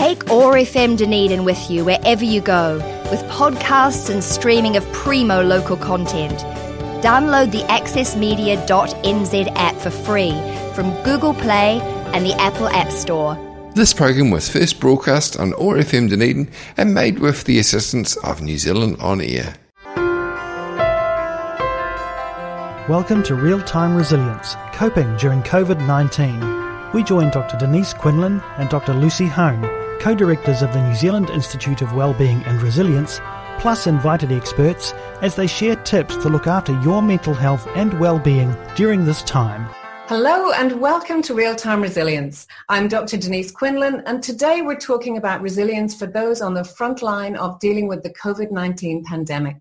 Take OAR FM Dunedin with you wherever you go, with podcasts and streaming of primo local content. Download the accessmedia.nz app for free from Google Play and the Apple App Store. This program was first broadcast on OAR FM Dunedin and made with the assistance of New Zealand On Air. Welcome to Real Time Resilience Coping During COVID 19. We join Dr. Denise Quinlan and Dr. Lucy Hone, co directors of the New Zealand Institute of Wellbeing and Resilience, plus invited experts as they share tips to look after your mental health and well-being during this time. Hello and welcome to Real Time Resilience. I'm Dr. Denise Quinlan and today we're talking about resilience for those on the front line of dealing with the COVID-19 pandemic.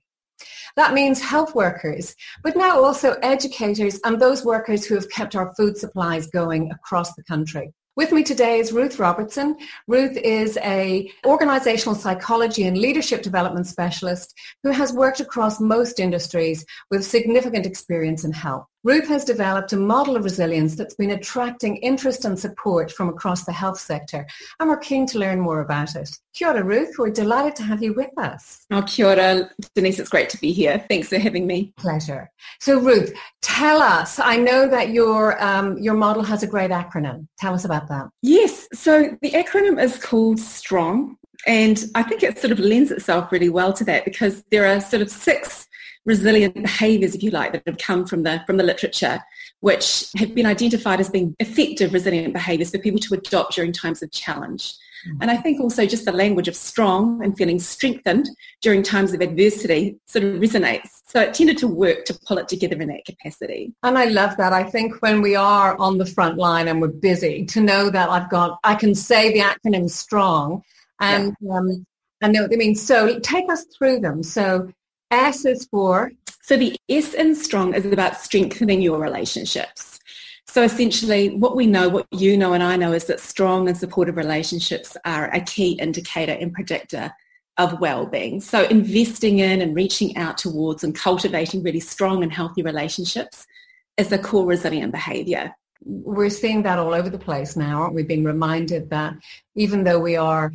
That means health workers, but now also educators and those workers who have kept our food supplies going across the country. With me today is Ruth Robertson. Ruth is a organizational psychology and leadership development specialist who has worked across most industries with significant experience in health. Ruth has developed a model of resilience that's been attracting interest and support from across the health sector, and we're keen to learn more about it. Kia ora, Ruth. We're delighted to have you with us. Oh, kia ora, Denise. It's great to be here. Thanks for having me. Pleasure. So, Ruth, tell us. I know that your um, your model has a great acronym. Tell us about that. Yes. So the acronym is called STRONG, and I think it sort of lends itself really well to that because there are sort of six resilient behaviours, if you like, that have come from the from the literature, which have been identified as being effective resilient behaviours for people to adopt during times of challenge. Mm. And I think also just the language of strong and feeling strengthened during times of adversity sort of resonates. So it tended to work to pull it together in that capacity. And I love that. I think when we are on the front line and we're busy, to know that I've got, I can say the acronym strong and yeah. um, I know what they mean. So take us through them. So S is for? So the S in strong is about strengthening your relationships. So essentially what we know, what you know and I know is that strong and supportive relationships are a key indicator and predictor of well-being. So investing in and reaching out towards and cultivating really strong and healthy relationships is a core resilient behaviour. We're seeing that all over the place now, aren't we? Being reminded that even though we are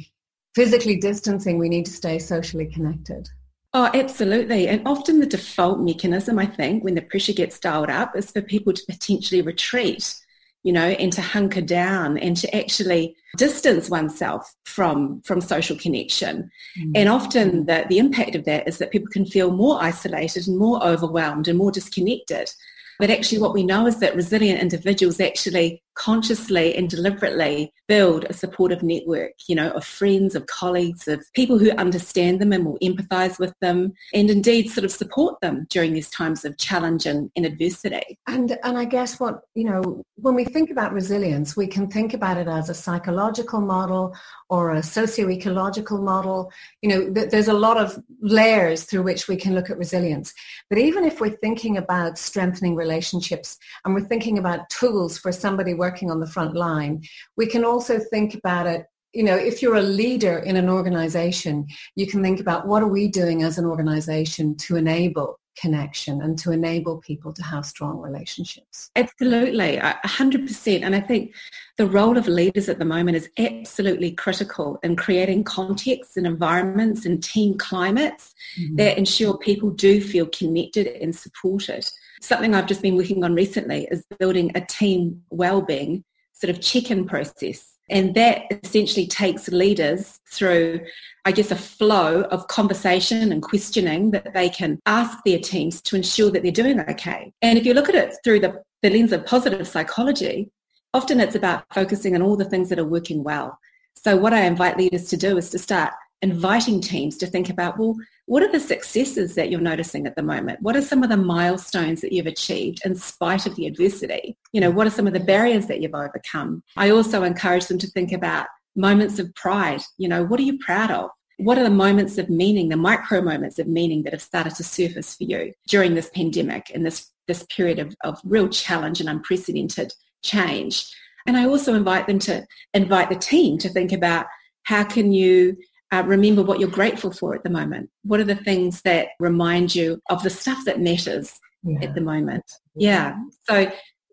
physically distancing, we need to stay socially connected. Oh, absolutely. And often the default mechanism, I think, when the pressure gets dialed up is for people to potentially retreat, you know, and to hunker down and to actually distance oneself from, from social connection. Mm-hmm. And often the, the impact of that is that people can feel more isolated and more overwhelmed and more disconnected. But actually what we know is that resilient individuals actually consciously and deliberately build a supportive network, you know, of friends, of colleagues, of people who understand them and will empathize with them and indeed sort of support them during these times of challenge and, and adversity. And and I guess what, you know, when we think about resilience, we can think about it as a psychological model or a socio-ecological model. You know, th- there's a lot of layers through which we can look at resilience. But even if we're thinking about strengthening relationships and we're thinking about tools for somebody working on the front line, we can also think about it you know, if you're a leader in an organization, you can think about what are we doing as an organization to enable connection and to enable people to have strong relationships. Absolutely, 100%. And I think the role of leaders at the moment is absolutely critical in creating contexts and environments and team climates mm-hmm. that ensure people do feel connected and supported something I've just been working on recently is building a team well-being sort of check-in process. And that essentially takes leaders through, I guess, a flow of conversation and questioning that they can ask their teams to ensure that they're doing okay. And if you look at it through the, the lens of positive psychology, often it's about focusing on all the things that are working well. So what I invite leaders to do is to start inviting teams to think about, well, what are the successes that you're noticing at the moment? What are some of the milestones that you've achieved in spite of the adversity? You know, what are some of the barriers that you've overcome? I also encourage them to think about moments of pride. You know, what are you proud of? What are the moments of meaning, the micro moments of meaning that have started to surface for you during this pandemic and this, this period of, of real challenge and unprecedented change? And I also invite them to invite the team to think about how can you uh, remember what you're grateful for at the moment. What are the things that remind you of the stuff that matters yeah. at the moment? Yeah. So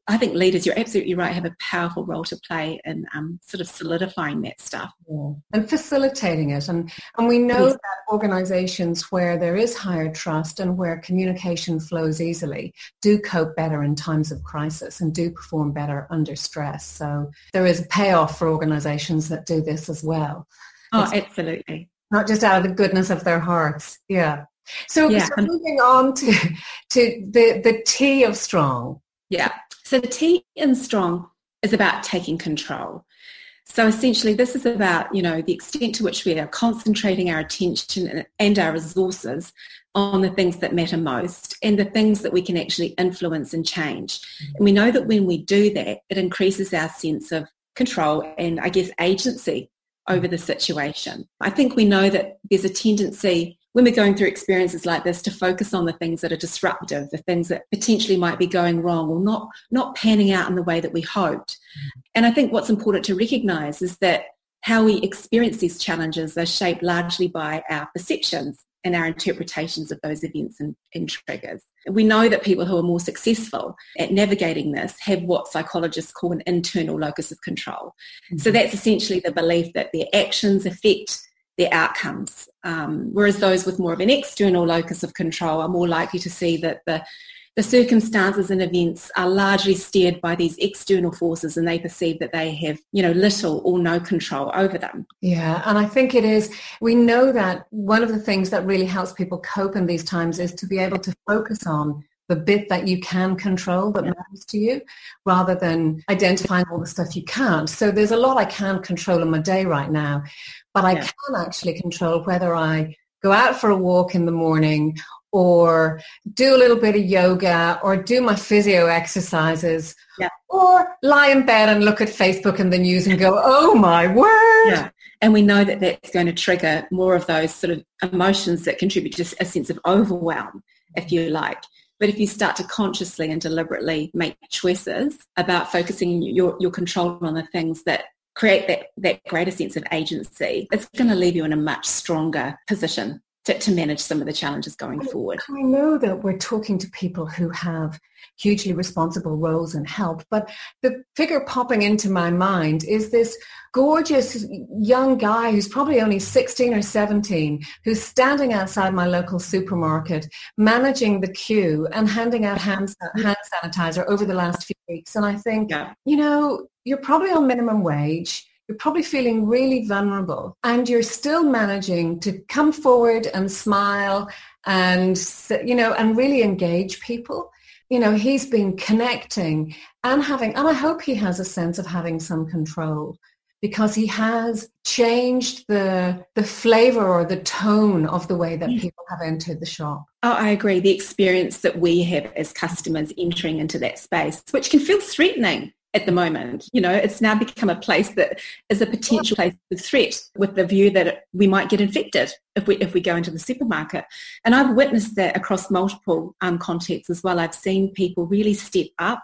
I think leaders, you're absolutely right, have a powerful role to play in um, sort of solidifying that stuff. Yeah. And facilitating it. And, and we know yes. that organizations where there is higher trust and where communication flows easily do cope better in times of crisis and do perform better under stress. So there is a payoff for organizations that do this as well. Oh, it's absolutely. Not just out of the goodness of their hearts. Yeah. So, yeah. so moving on to, to the, the T of strong. Yeah. So the T in strong is about taking control. So essentially this is about, you know, the extent to which we are concentrating our attention and our resources on the things that matter most and the things that we can actually influence and change. Mm-hmm. And we know that when we do that, it increases our sense of control and I guess agency over the situation. I think we know that there's a tendency when we're going through experiences like this to focus on the things that are disruptive, the things that potentially might be going wrong or not, not panning out in the way that we hoped. And I think what's important to recognize is that how we experience these challenges are shaped largely by our perceptions and our interpretations of those events and, and, triggers. We know that people who are more successful at navigating this have what psychologists call an internal locus of control. Mm-hmm. So that's essentially the belief that their actions affect their outcomes. Um, whereas those with more of an external locus of control are more likely to see that the, the circumstances and events are largely steered by these external forces and they perceive that they have, you know, little or no control over them. Yeah, and I think it is, we know that one of the things that really helps people cope in these times is to be able to focus on the bit that you can control that matters to you rather than identifying all the stuff you can't. So there's a lot I can't control in my day right now, but I yeah. can actually control whether I go out for a walk in the morning or do a little bit of yoga or do my physio exercises yeah. or lie in bed and look at Facebook and the news and go, oh my word. Yeah. And we know that that's going to trigger more of those sort of emotions that contribute to a sense of overwhelm, if you like. But if you start to consciously and deliberately make choices about focusing your, your control on the things that create that, that greater sense of agency, it's going to leave you in a much stronger position to, to manage some of the challenges going forward. I know that we're talking to people who have hugely responsible roles and help, but the figure popping into my mind is this gorgeous young guy who's probably only 16 or 17 who's standing outside my local supermarket managing the queue and handing out hand, hand sanitizer over the last few weeks. And I think, you know, you're probably on minimum wage you're probably feeling really vulnerable and you're still managing to come forward and smile and, you know, and really engage people. You know, he's been connecting and having, and I hope he has a sense of having some control because he has changed the the flavor or the tone of the way that mm. people have entered the shop. Oh, I agree. The experience that we have as customers entering into that space, which can feel threatening at the moment. You know, it's now become a place that is a potential place of threat with the view that we might get infected if we if we go into the supermarket. And I've witnessed that across multiple um, contexts as well. I've seen people really step up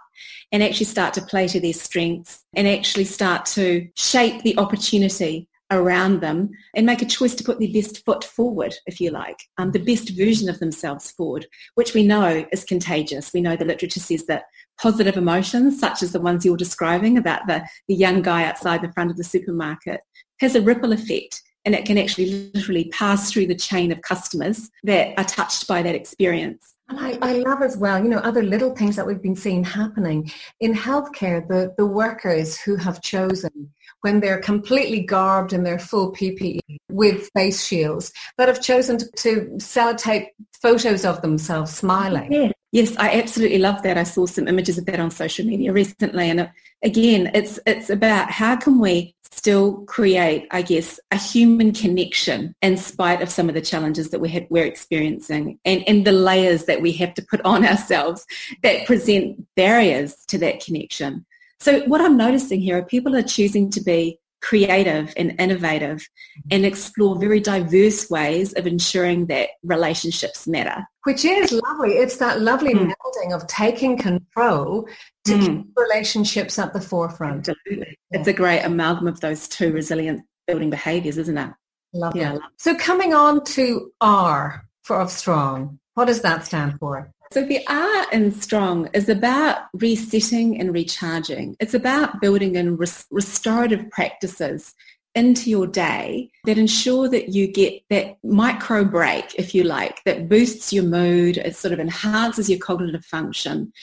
and actually start to play to their strengths and actually start to shape the opportunity around them and make a choice to put their best foot forward, if you like, um, the best version of themselves forward, which we know is contagious. We know the literature says that positive emotions, such as the ones you're describing about the, the young guy outside the front of the supermarket, has a ripple effect and it can actually literally pass through the chain of customers that are touched by that experience. And I, I, love as well, you know, other little things that we've been seeing happening in healthcare, the, the workers who have chosen when they're completely garbed in their full PPE with face shields that have chosen to, to sellotape photos of themselves smiling. Yeah. Yes, I absolutely love that. I saw some images of that on social media recently, and it, again, it's it's about how can we still create, I guess, a human connection in spite of some of the challenges that we had, we're experiencing, and and the layers that we have to put on ourselves that present barriers to that connection. So what I'm noticing here are people are choosing to be creative and innovative and explore very diverse ways of ensuring that relationships matter. Which is lovely. It's that lovely mm. melding of taking control to mm. keep relationships at the forefront. Absolutely. Yeah. It's a great amalgam of those two resilient building behaviors, isn't it? Lovely. Yeah. So coming on to R for of strong. What does that stand for? So the R in strong is about resetting and recharging. It's about building in res- restorative practices into your day that ensure that you get that micro break, if you like, that boosts your mood, it sort of enhances your cognitive function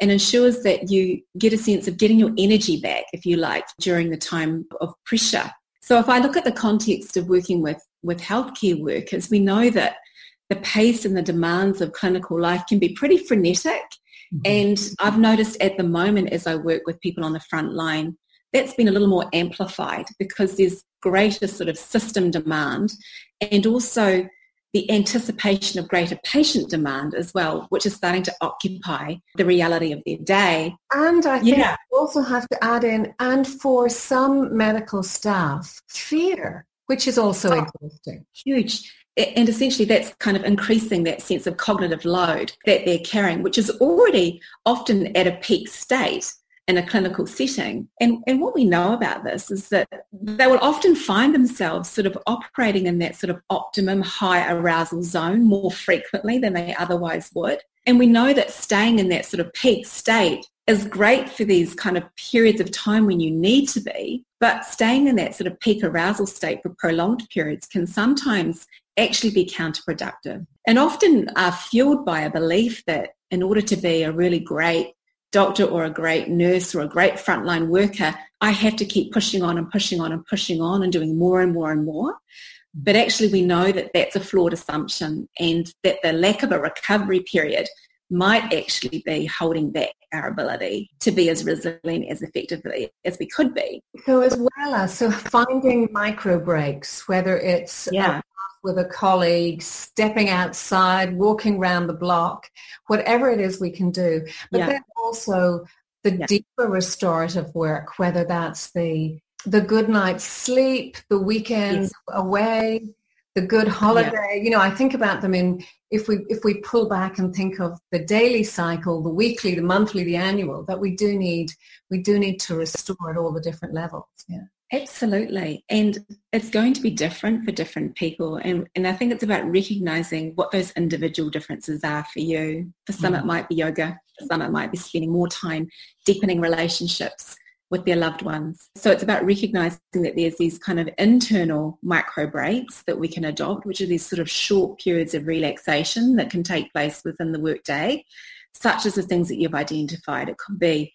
and ensures that you get a sense of getting your energy back, if you like, during the time of pressure. So if I look at the context of working with, with healthcare workers, we know that the pace and the demands of clinical life can be pretty frenetic. Mm-hmm. And I've noticed at the moment as I work with people on the front line, that's been a little more amplified because there's greater sort of system demand and also the anticipation of greater patient demand as well, which is starting to occupy the reality of their day. And I think yeah. you also have to add in, and for some medical staff, fear, which is also oh, exhausting. Huge. And essentially that's kind of increasing that sense of cognitive load that they're carrying, which is already often at a peak state in a clinical setting. And, and what we know about this is that they will often find themselves sort of operating in that sort of optimum high arousal zone more frequently than they otherwise would. And we know that staying in that sort of peak state is great for these kind of periods of time when you need to be, but staying in that sort of peak arousal state for prolonged periods can sometimes actually be counterproductive and often are fueled by a belief that in order to be a really great doctor or a great nurse or a great frontline worker, I have to keep pushing on and pushing on and pushing on and doing more and more and more. But actually we know that that's a flawed assumption and that the lack of a recovery period might actually be holding back our ability to be as resilient as effectively as we could be. So as well as so finding micro breaks, whether it's yeah with a colleague, stepping outside, walking around the block, whatever it is we can do. But yeah. then also the yeah. deeper restorative work, whether that's the the good night's sleep, the weekend yes. away, the good holiday. Yeah. You know, I think about them in if we if we pull back and think of the daily cycle, the weekly, the monthly, the annual, that we do need we do need to restore at all the different levels. Yeah. Absolutely. And it's going to be different for different people. And, and I think it's about recognizing what those individual differences are for you. For some, mm. it might be yoga. For some, it might be spending more time deepening relationships with their loved ones. So it's about recognizing that there's these kind of internal micro breaks that we can adopt, which are these sort of short periods of relaxation that can take place within the workday, such as the things that you've identified. It could be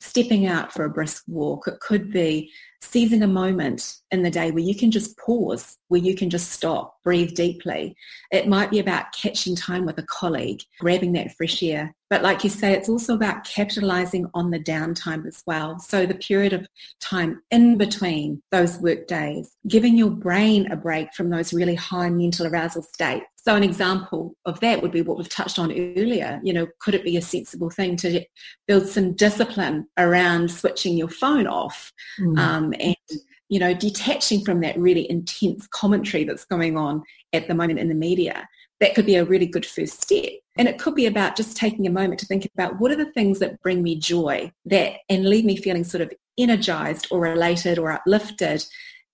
stepping out for a brisk walk. It could be seizing a moment in the day where you can just pause, where you can just stop, breathe deeply. It might be about catching time with a colleague, grabbing that fresh air. But like you say, it's also about capitalizing on the downtime as well. So the period of time in between those work days, giving your brain a break from those really high mental arousal states. So an example of that would be what we've touched on earlier. You know, could it be a sensible thing to build some discipline around switching your phone off mm. um, and you know, detaching from that really intense commentary that's going on at the moment in the media, that could be a really good first step. And it could be about just taking a moment to think about what are the things that bring me joy that and leave me feeling sort of energized or related or uplifted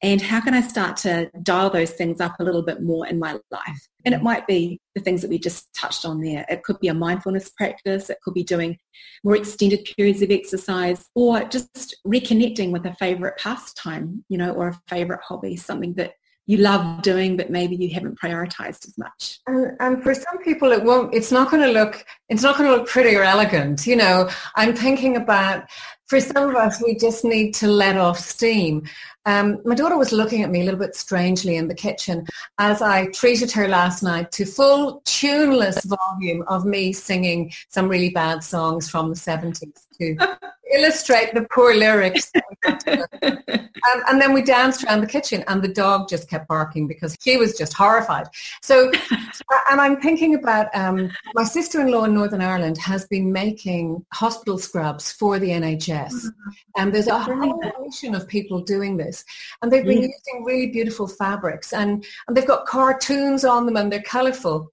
and how can I start to dial those things up a little bit more in my life? And it might be the things that we just touched on there. It could be a mindfulness practice. It could be doing more extended periods of exercise or just reconnecting with a favorite pastime, you know, or a favorite hobby, something that you love doing, but maybe you haven't prioritized as much. And, and, for some people, it won't. It's not going to look. It's not going to look pretty or elegant. You know, I'm thinking about. For some of us, we just need to let off steam. Um, my daughter was looking at me a little bit strangely in the kitchen as I treated her last night to full tuneless volume of me singing some really bad songs from the 70s to illustrate the poor lyrics. um, and then we danced around the kitchen and the dog just kept barking because she was just horrified. So, and I'm thinking about um, my sister-in-law in Northern Ireland has been making hospital scrubs for the NHS. Mm-hmm. And there's a whole nation of people doing this. And they've been using really beautiful fabrics and, and they've got cartoons on them and they're colorful.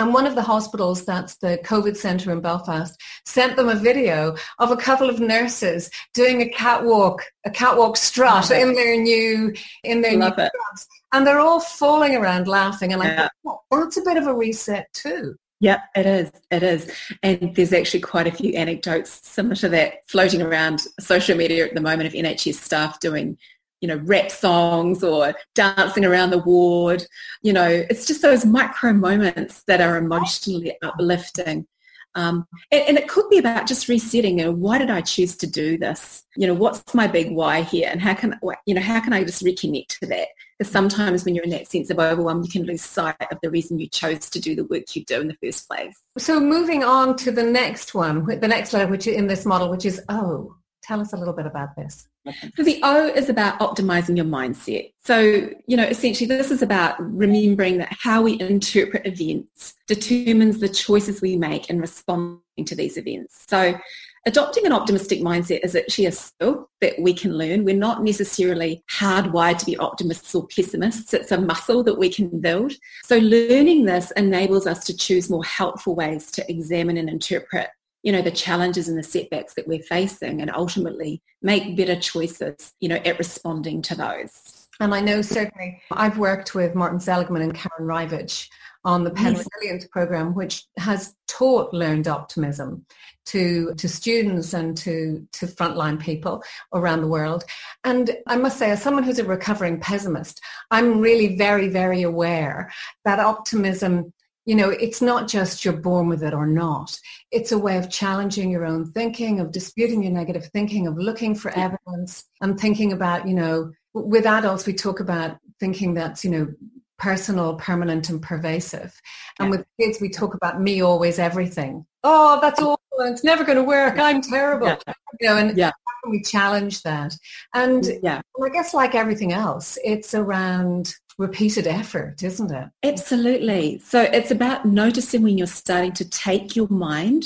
And one of the hospitals, that's the COVID centre in Belfast, sent them a video of a couple of nurses doing a catwalk, a catwalk strut in their new, in their Love new scrubs. And they're all falling around laughing. And I yeah. thought, oh, that's a bit of a reset too. Yep, it is. It is. And there's actually quite a few anecdotes similar to that floating around social media at the moment of NHS staff doing, you know, rap songs or dancing around the ward. You know, it's just those micro moments that are emotionally uplifting. Um, and, and, it could be about just resetting. You know, why did I choose to do this? You know, what's my big why here, and how can you know how can I just reconnect to that? Because sometimes when you're in that sense of overwhelm, you can lose sight of the reason you chose to do the work you do in the first place. So moving on to the next one, the next letter, which in this model, which is O. Tell us a little bit about this. So the O is about optimizing your mindset. So, you know, essentially this is about remembering that how we interpret events determines the choices we make in responding to these events. So adopting an optimistic mindset is actually a skill that we can learn. We're not necessarily hardwired to be optimists or pessimists. It's a muscle that we can build. So learning this enables us to choose more helpful ways to examine and interpret you know, the challenges and the setbacks that we're facing and ultimately make better choices, you know, at responding to those. And I know certainly I've worked with Martin Seligman and Karen Reivich on the Penn yes. Resilience program, which has taught learned optimism to, to students and to, to frontline people around the world. And I must say, as someone who's a recovering pessimist, I'm really very, very aware that optimism you know, it's not just you're born with it or not. It's a way of challenging your own thinking, of disputing your negative thinking, of looking for evidence and thinking about, you know, with adults, we talk about thinking that's, you know, personal, permanent and pervasive. And yeah. with kids, we talk about me always everything. Oh, that's awful. It's never going to work. I'm terrible. Yeah. You know, and yeah. how can we challenge that? And yeah. I guess like everything else, it's around repeated effort, isn't it? Absolutely. So it's about noticing when you're starting to take your mind,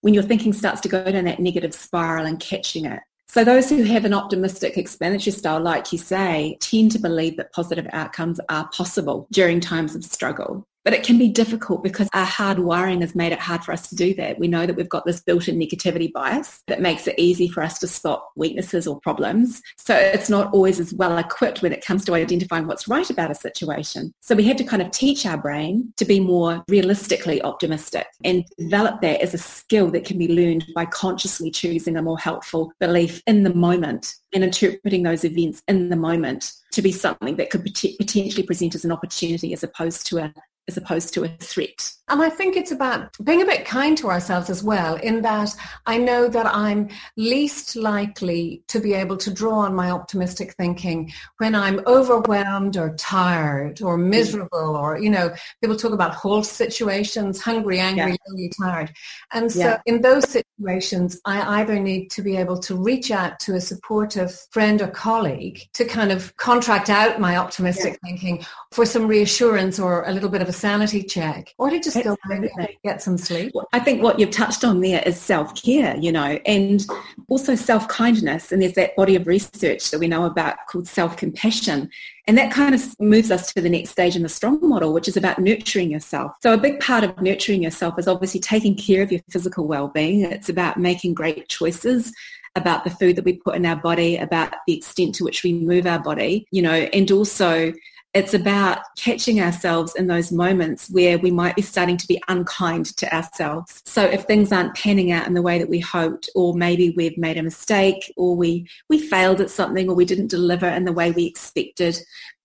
when your thinking starts to go down that negative spiral and catching it. So those who have an optimistic explanatory style, like you say, tend to believe that positive outcomes are possible during times of struggle. But it can be difficult because our hard wiring has made it hard for us to do that. We know that we've got this built-in negativity bias that makes it easy for us to spot weaknesses or problems. So it's not always as well equipped when it comes to identifying what's right about a situation. So we have to kind of teach our brain to be more realistically optimistic and develop that as a skill that can be learned by consciously choosing a more helpful belief in the moment and interpreting those events in the moment to be something that could potentially present as an opportunity as opposed to a as opposed to a threat. And I think it's about being a bit kind to ourselves as well, in that I know that I'm least likely to be able to draw on my optimistic thinking when I'm overwhelmed or tired or mm. miserable or, you know, people talk about HALT situations, hungry, angry, yeah. lonely, tired. And so yeah. in those situations, I either need to be able to reach out to a supportive friend or colleague to kind of contract out my optimistic yeah. thinking for some reassurance or a little bit of a sanity check or to just go and get some sleep. I think what you've touched on there is self-care, you know, and also self-kindness. And there's that body of research that we know about called self-compassion. And that kind of moves us to the next stage in the strong model, which is about nurturing yourself. So a big part of nurturing yourself is obviously taking care of your physical well-being. It's about making great choices about the food that we put in our body, about the extent to which we move our body, you know, and also it's about catching ourselves in those moments where we might be starting to be unkind to ourselves. So if things aren't panning out in the way that we hoped, or maybe we've made a mistake, or we, we failed at something, or we didn't deliver in the way we expected,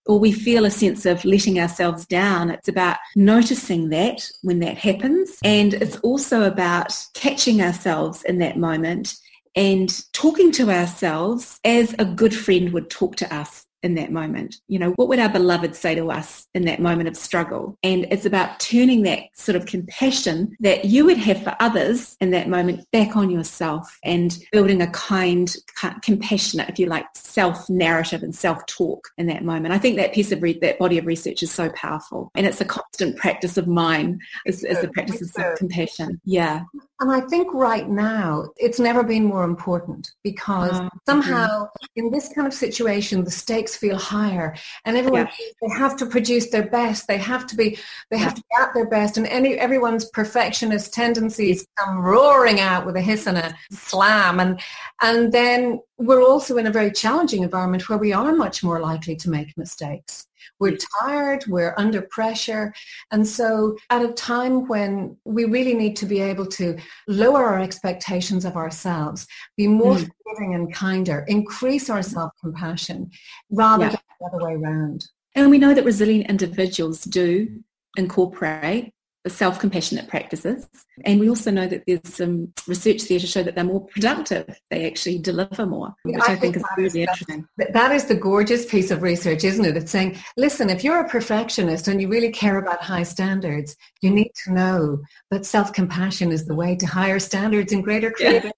or we feel a sense of letting ourselves down. It's about noticing that when that happens. And it's also about catching ourselves in that moment and talking to ourselves as a good friend would talk to us in that moment. You know, what would our beloved say to us in that moment of struggle? And it's about turning that sort of compassion that you would have for others in that moment back on yourself and building a kind, compassionate, if you like, self-narrative and self-talk in that moment. I think that piece of re- that body of research is so powerful. And it's a constant practice of mine is, is the practice of self-compassion. Yeah. And I think right now it's never been more important because oh, somehow in this kind of situation the stakes feel higher and everyone yeah. they have to produce their best. They have to be they have to be at their best and any everyone's perfectionist tendencies come roaring out with a hiss and a slam and and then we're also in a very challenging environment where we are much more likely to make mistakes. We're tired, we're under pressure. And so at a time when we really need to be able to lower our expectations of ourselves, be more mm. forgiving and kinder, increase our self-compassion rather yeah. than the other way around. And we know that resilient individuals do incorporate self-compassionate practices. And we also know that there's some research there to show that they're more productive. They actually deliver more, which I, I think, think, is really interesting. That is the gorgeous piece of research, isn't it? It's saying, listen, if you're a perfectionist and you really care about high standards, you need to know that self-compassion is the way to higher standards and greater creativity.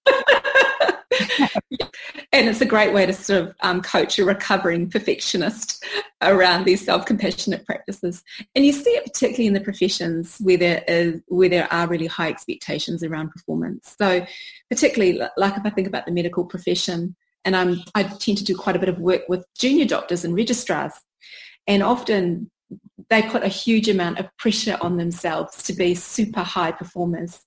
And it's a great way to sort of um, coach a recovering perfectionist around these self-compassionate practices. And you see it particularly in the professions where there, is, where there are really high expectations around performance. So particularly, like if I think about the medical profession, and I'm, I tend to do quite a bit of work with junior doctors and registrars, and often they put a huge amount of pressure on themselves to be super high performers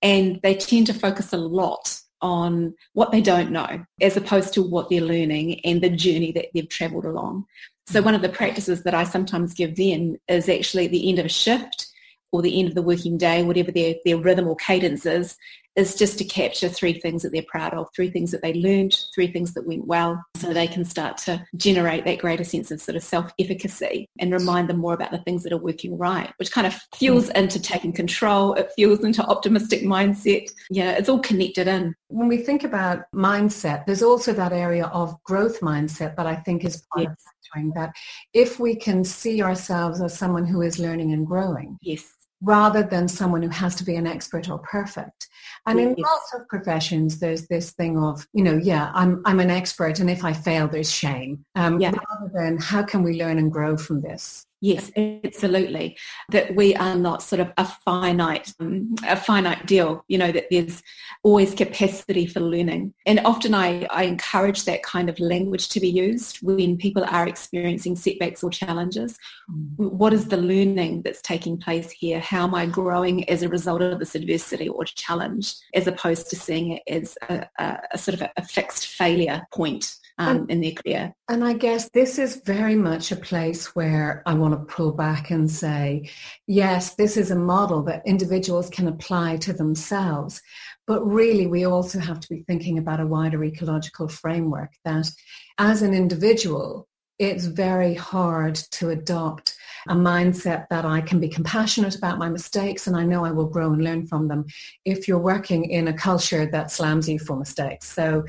and they tend to focus a lot on what they don't know as opposed to what they're learning and the journey that they've traveled along. So one of the practices that I sometimes give them is actually at the end of a shift or the end of the working day, whatever their, their rhythm or cadence is, is just to capture three things that they're proud of, three things that they learned, three things that went well, so they can start to generate that greater sense of sort of self-efficacy and remind them more about the things that are working right, which kind of fuels into taking control. It fuels into optimistic mindset. Yeah, it's all connected in. When we think about mindset, there's also that area of growth mindset that I think is part yes. of that if we can see ourselves as someone who is learning and growing, yes rather than someone who has to be an expert or perfect. And in lots of professions, there's this thing of, you know, yeah, I'm, I'm an expert and if I fail, there's shame. Um, yeah. Rather than how can we learn and grow from this? Yes, absolutely. That we are not sort of a finite, um, a finite deal. You know that there's always capacity for learning, and often I, I encourage that kind of language to be used when people are experiencing setbacks or challenges. Mm. What is the learning that's taking place here? How am I growing as a result of this adversity or challenge, as opposed to seeing it as a, a, a sort of a fixed failure point um, and, in their career. And I guess this is very much a place where I want to pull back and say, yes, this is a model that individuals can apply to themselves. But really, we also have to be thinking about a wider ecological framework that as an individual, it's very hard to adopt a mindset that I can be compassionate about my mistakes and I know I will grow and learn from them if you're working in a culture that slams you for mistakes. So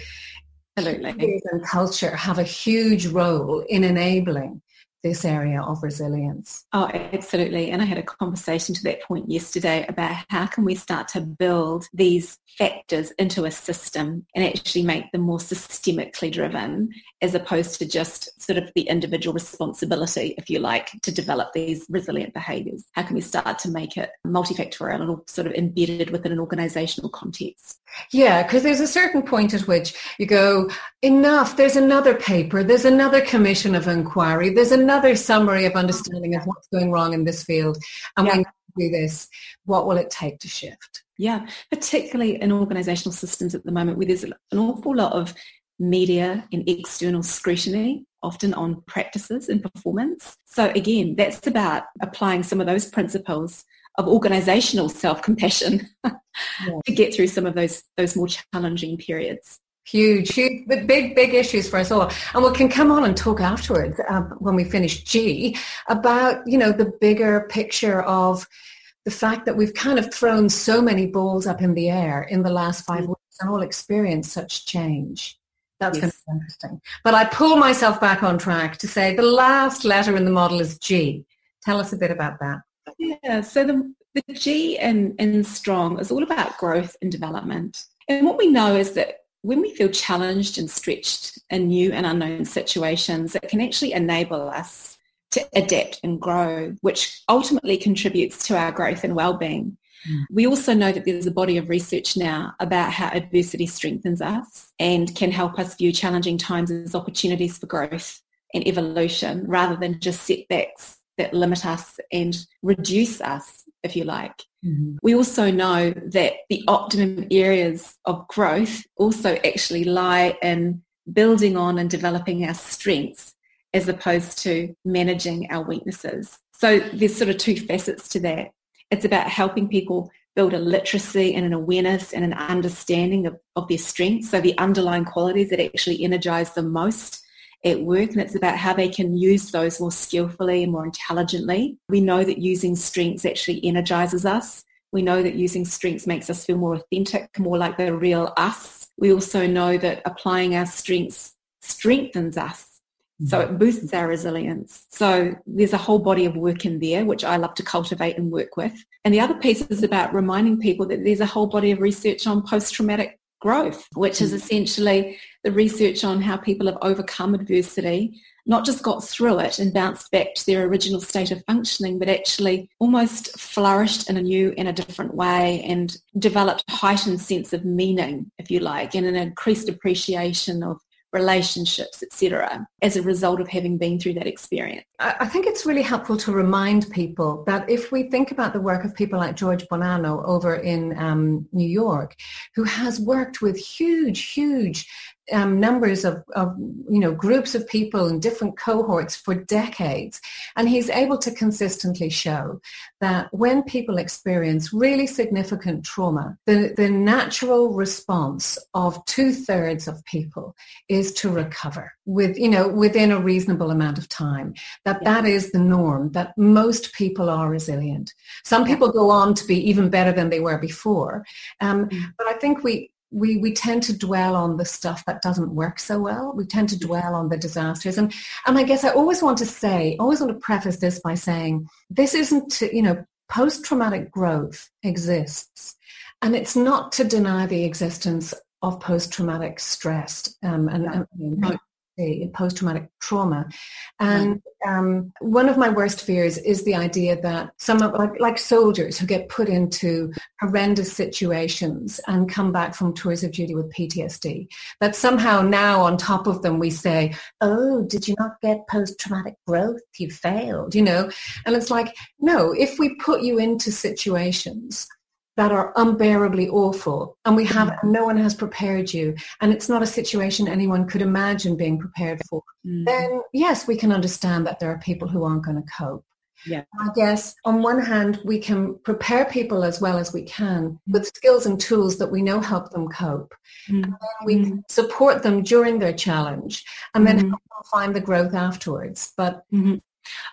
Absolutely. and culture have a huge role in enabling this area of resilience. Oh, absolutely. And I had a conversation to that point yesterday about how can we start to build these factors into a system and actually make them more systemically driven as opposed to just sort of the individual responsibility, if you like, to develop these resilient behaviours. How can we start to make it multifactorial and sort of embedded within an organisational context? Yeah, because there's a certain point at which you go, enough, there's another paper, there's another commission of inquiry, there's another summary of understanding of what's going wrong in this field. And yeah. when do this, what will it take to shift? Yeah, particularly in organisational systems at the moment where there's an awful lot of media and external scrutiny often on practices and performance. So again, that's about applying some of those principles of organizational self-compassion yeah. to get through some of those those more challenging periods. Huge, huge, big, big issues for us all. And we can come on and talk afterwards um, when we finish G about, you know, the bigger picture of the fact that we've kind of thrown so many balls up in the air in the last five mm. weeks and all experienced such change. That's yes. going to be interesting. But I pull myself back on track to say the last letter in the model is G. Tell us a bit about that. Yeah, so the, the G in, in strong is all about growth and development. And what we know is that when we feel challenged and stretched in new and unknown situations, it can actually enable us to adapt and grow, which ultimately contributes to our growth and well-being. Mm. We also know that there's a body of research now about how adversity strengthens us and can help us view challenging times as opportunities for growth and evolution rather than just setbacks that limit us and reduce us, if you like. Mm-hmm. We also know that the optimum areas of growth also actually lie in building on and developing our strengths as opposed to managing our weaknesses. So there's sort of two facets to that. It's about helping people build a literacy and an awareness and an understanding of, of their strengths, so the underlying qualities that actually energize them most at work and it's about how they can use those more skillfully and more intelligently. We know that using strengths actually energizes us. We know that using strengths makes us feel more authentic, more like the real us. We also know that applying our strengths strengthens us. So it boosts our resilience. So there's a whole body of work in there, which I love to cultivate and work with. And the other piece is about reminding people that there's a whole body of research on post-traumatic growth, which is mm. essentially the research on how people have overcome adversity, not just got through it and bounced back to their original state of functioning, but actually almost flourished in a new and a different way and developed a heightened sense of meaning, if you like, and an increased appreciation of relationships, etc., as a result of having been through that experience. I think it's really helpful to remind people that if we think about the work of people like George Bonanno over in um, New York, who has worked with huge, huge um, numbers of, of, you know, groups of people in different cohorts for decades. And he's able to consistently show that when people experience really significant trauma, the, the natural response of two thirds of people is to recover with, you know, within a reasonable amount of time. That yeah. that is the norm, that most people are resilient. Some people go on to be even better than they were before. Um, mm. But I think we, we, we tend to dwell on the stuff that doesn't work so well. We tend to dwell on the disasters. And, and I guess I always want to say, always want to preface this by saying, this isn't to, you know, post-traumatic growth exists. And it's not to deny the existence of post-traumatic stress um, and, and, post-traumatic trauma. And um, one of my worst fears is the idea that some of, like, like soldiers who get put into horrendous situations and come back from tours of duty with PTSD, that somehow now on top of them we say, oh, did you not get post-traumatic growth? You failed, you know? And it's like, no, if we put you into situations that are unbearably awful and we have no one has prepared you and it's not a situation anyone could imagine being prepared for mm-hmm. then yes we can understand that there are people who aren't going to cope yeah. I guess on one hand, we can prepare people as well as we can with skills and tools that we know help them cope. Mm-hmm. we mm-hmm. support them during their challenge and then help them find the growth afterwards. But mm-hmm.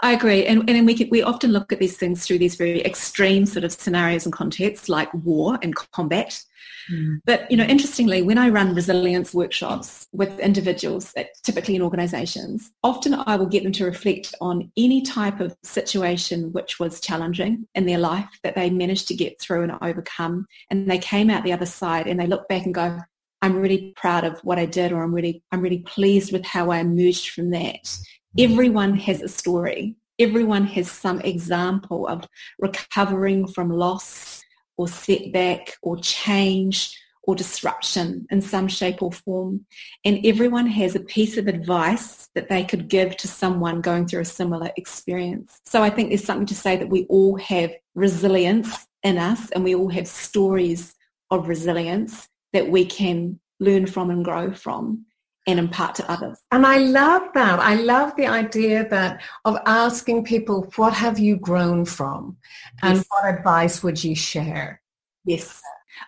I agree. And, and we, we often look at these things through these very extreme sort of scenarios and contexts like war and combat. Mm. But, you know, interestingly, when I run resilience workshops with individuals, typically in organizations, often I will get them to reflect on any type of situation which was challenging in their life that they managed to get through and overcome. And they came out the other side and they look back and go, I'm really proud of what I did or I'm really, I'm really pleased with how I emerged from that. Everyone has a story. Everyone has some example of recovering from loss or setback or change or disruption in some shape or form. And everyone has a piece of advice that they could give to someone going through a similar experience. So I think there's something to say that we all have resilience in us and we all have stories of resilience that we can learn from and grow from and impart to others. And I love that. I love the idea that of asking people, what have you grown from? And yes. what advice would you share? Yes.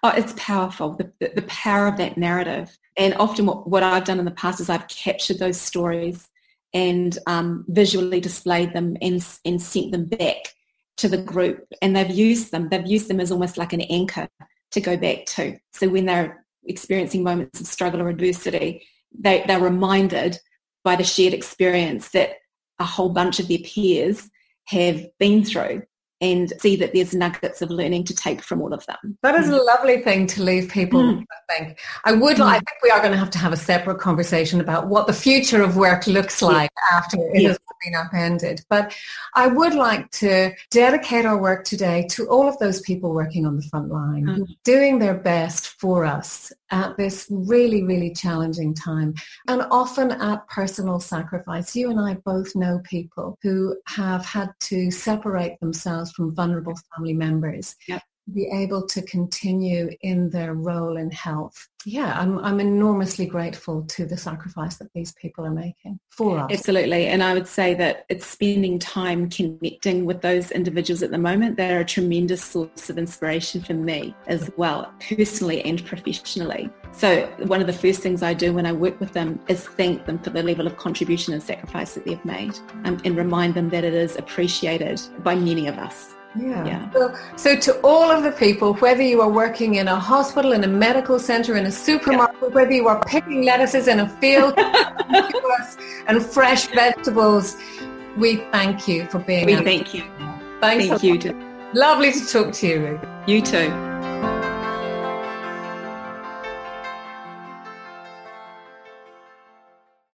Oh, it's powerful, the, the, the power of that narrative. And often what, what I've done in the past is I've captured those stories and um, visually displayed them and, and sent them back to the group. And they've used them. They've used them as almost like an anchor to go back to. So when they're experiencing moments of struggle or adversity, they, they're reminded by the shared experience that a whole bunch of their peers have been through and see that there's nuggets of learning to take from all of them. That is a lovely thing to leave people mm. I think. I would mm. I think we are going to have to have a separate conversation about what the future of work looks like yeah. after it yeah. has been upended. But I would like to dedicate our work today to all of those people working on the front line, mm. doing their best for us at this really, really challenging time and often at personal sacrifice. You and I both know people who have had to separate themselves from vulnerable family members. Yep be able to continue in their role in health. Yeah, I'm, I'm enormously grateful to the sacrifice that these people are making for us. Absolutely. And I would say that it's spending time connecting with those individuals at the moment. They're a tremendous source of inspiration for me as well, personally and professionally. So one of the first things I do when I work with them is thank them for the level of contribution and sacrifice that they've made um, and remind them that it is appreciated by many of us. Yeah. yeah. So, so, to all of the people, whether you are working in a hospital, in a medical center, in a supermarket, yeah. whether you are picking lettuces in a field and fresh vegetables, we thank you for being. We thank you. Thanks thank you. Lovely to talk to you, Ruth. You too.